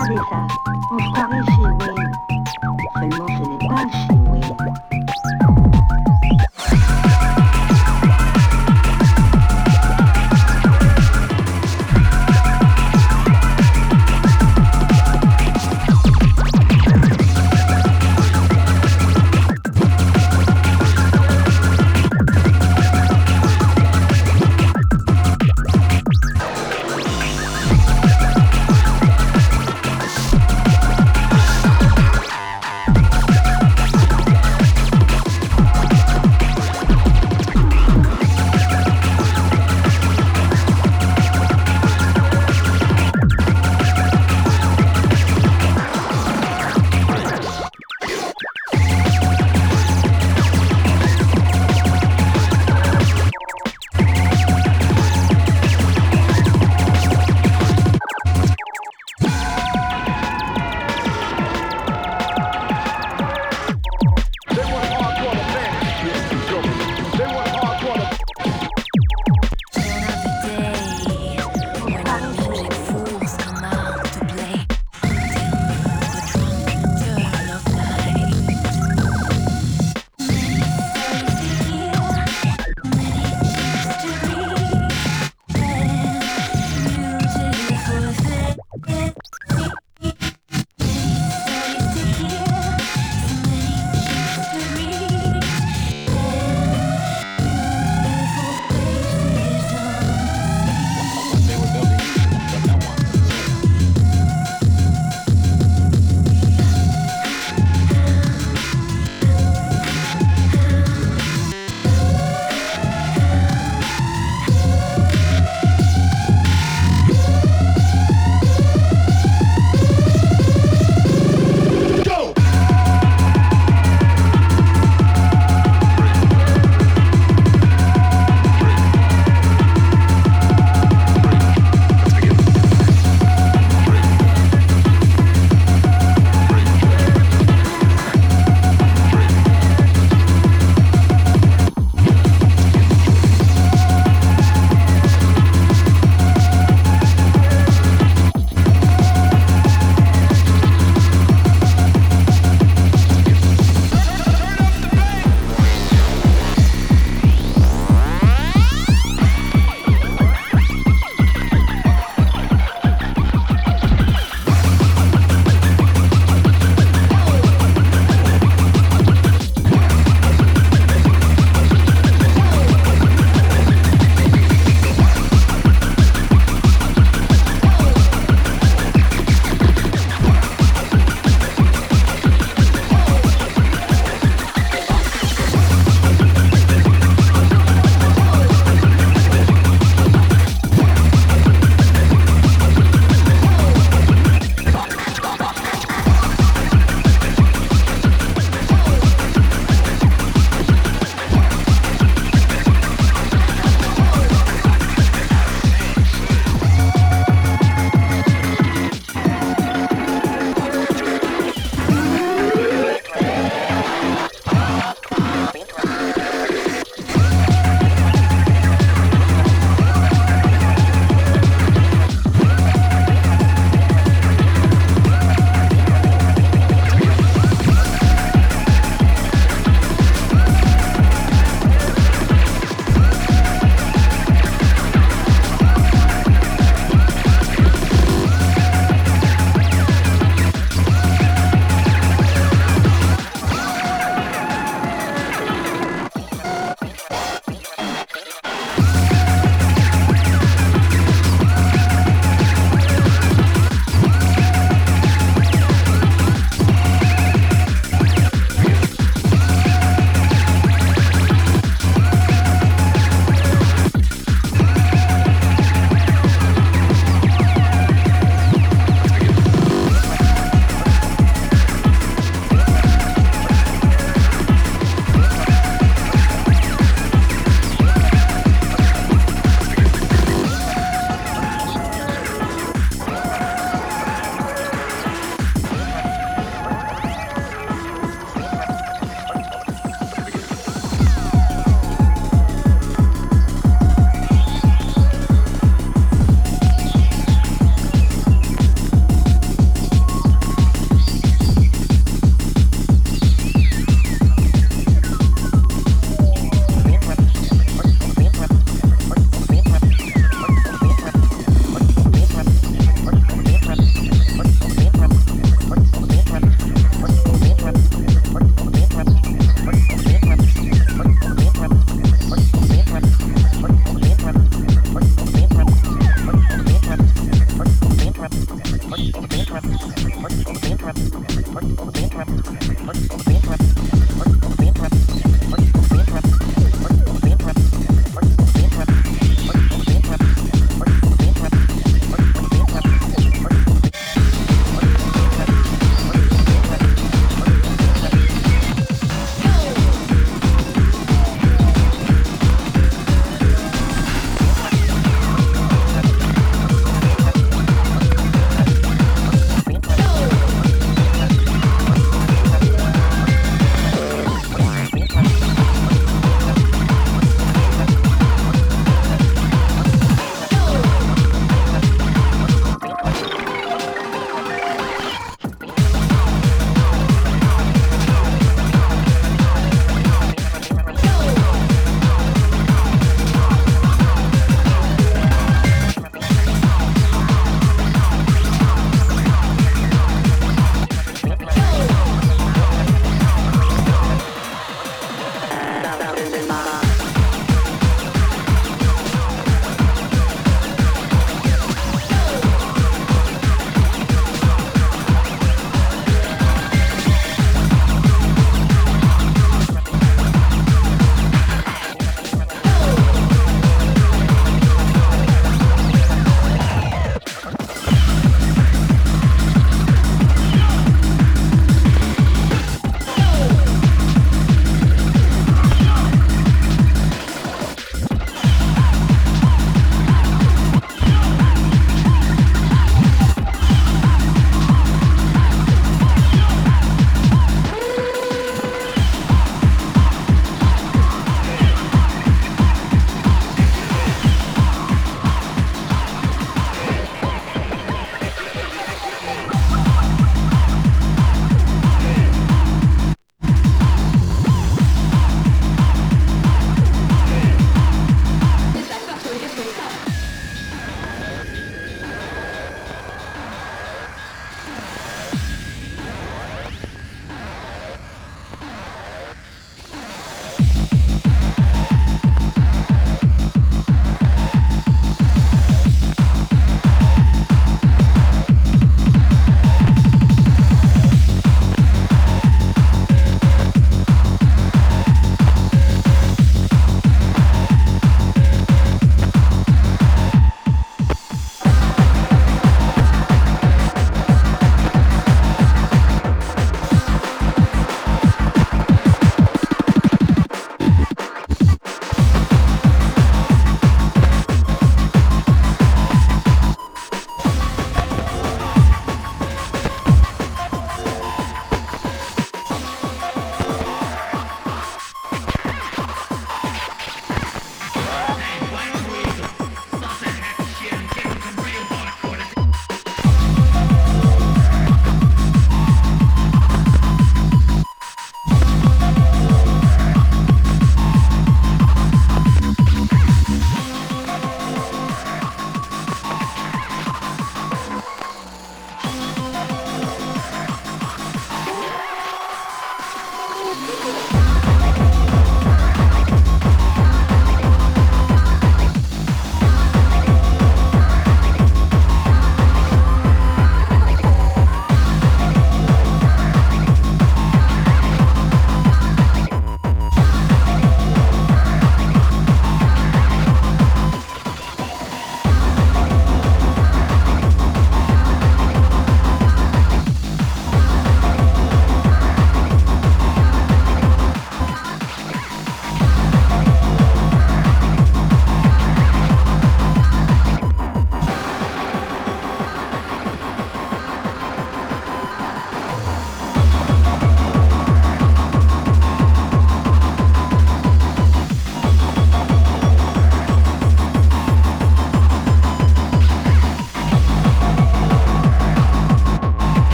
regardez ça. On se croirait chez Wayne.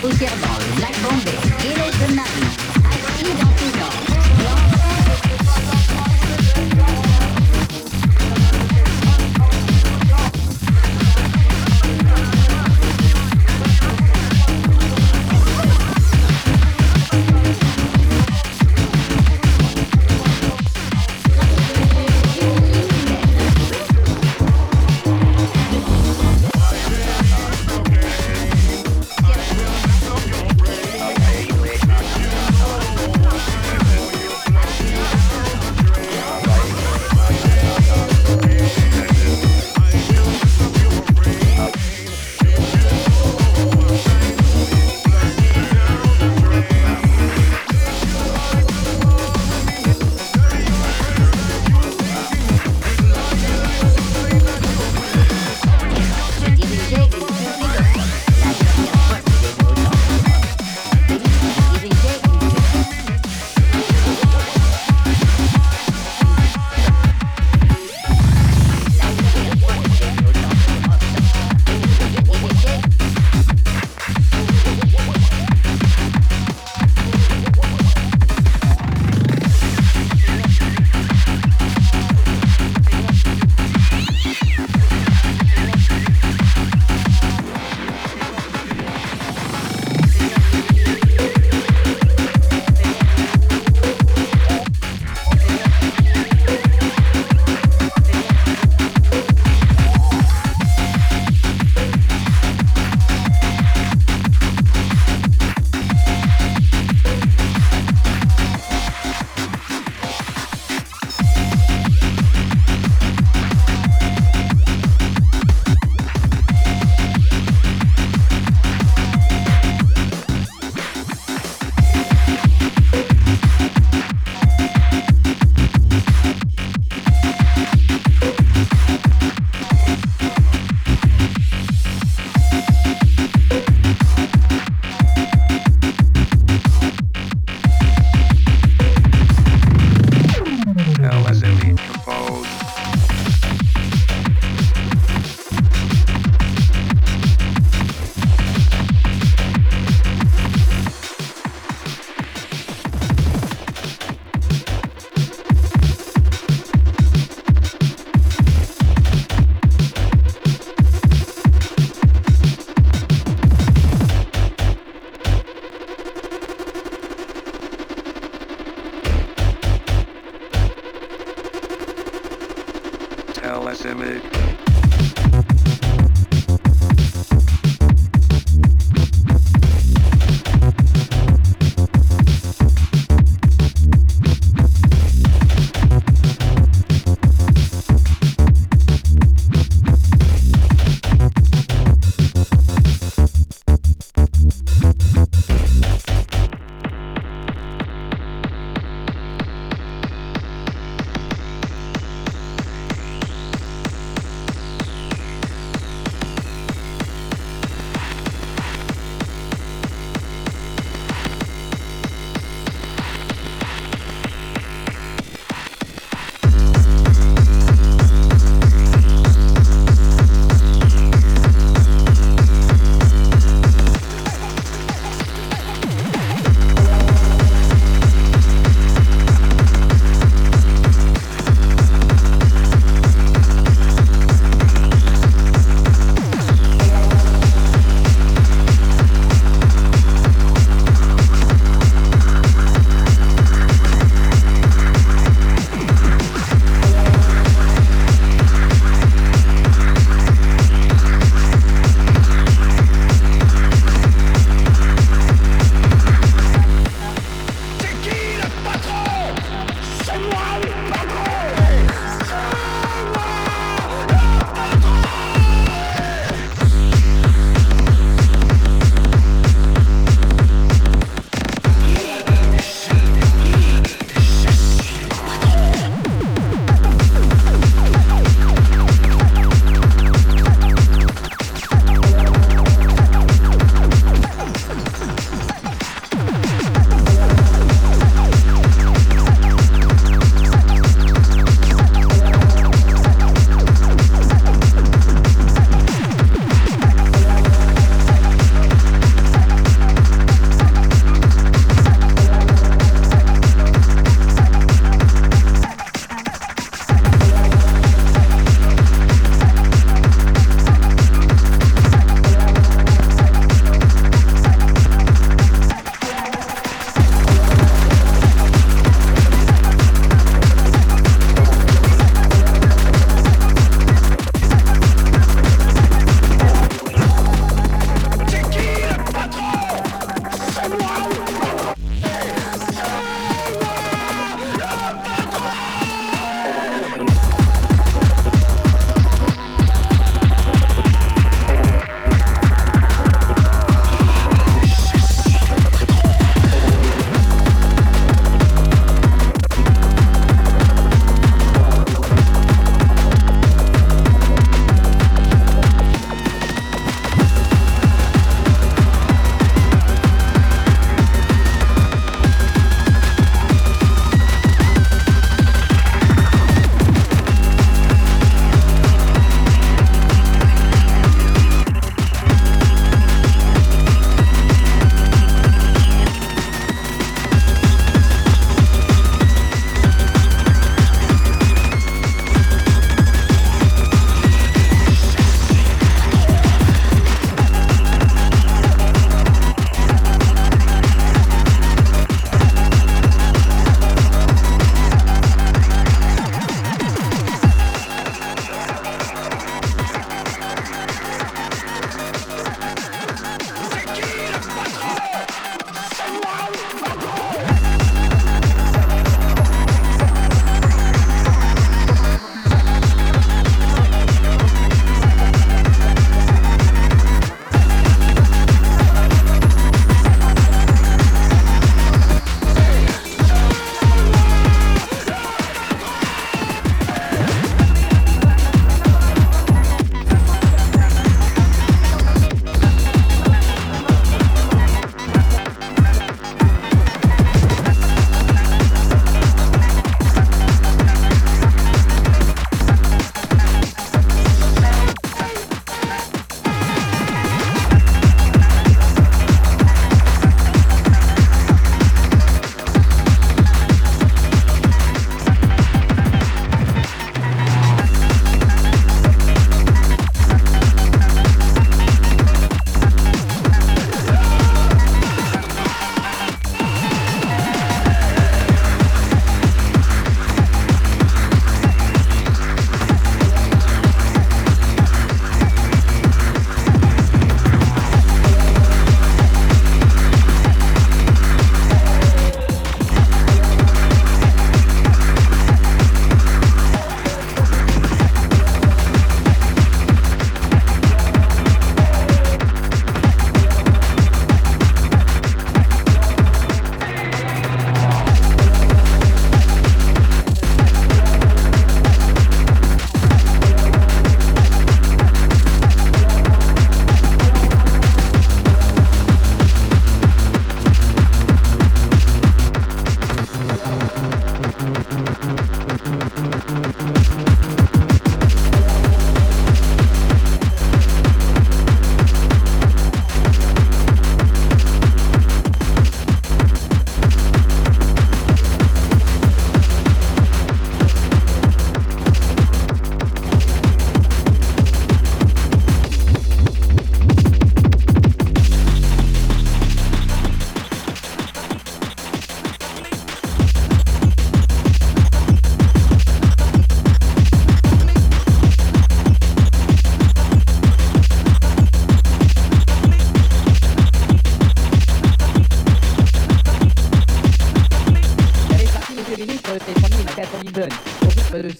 Poussière dans le lac Bombay, il est de Marie, assis dans ses ordres.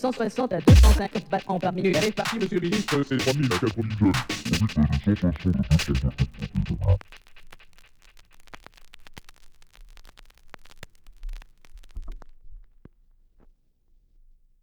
160 à 250 battements par minute. Allez, parti, monsieur le ministre. C'est 3000 à 4000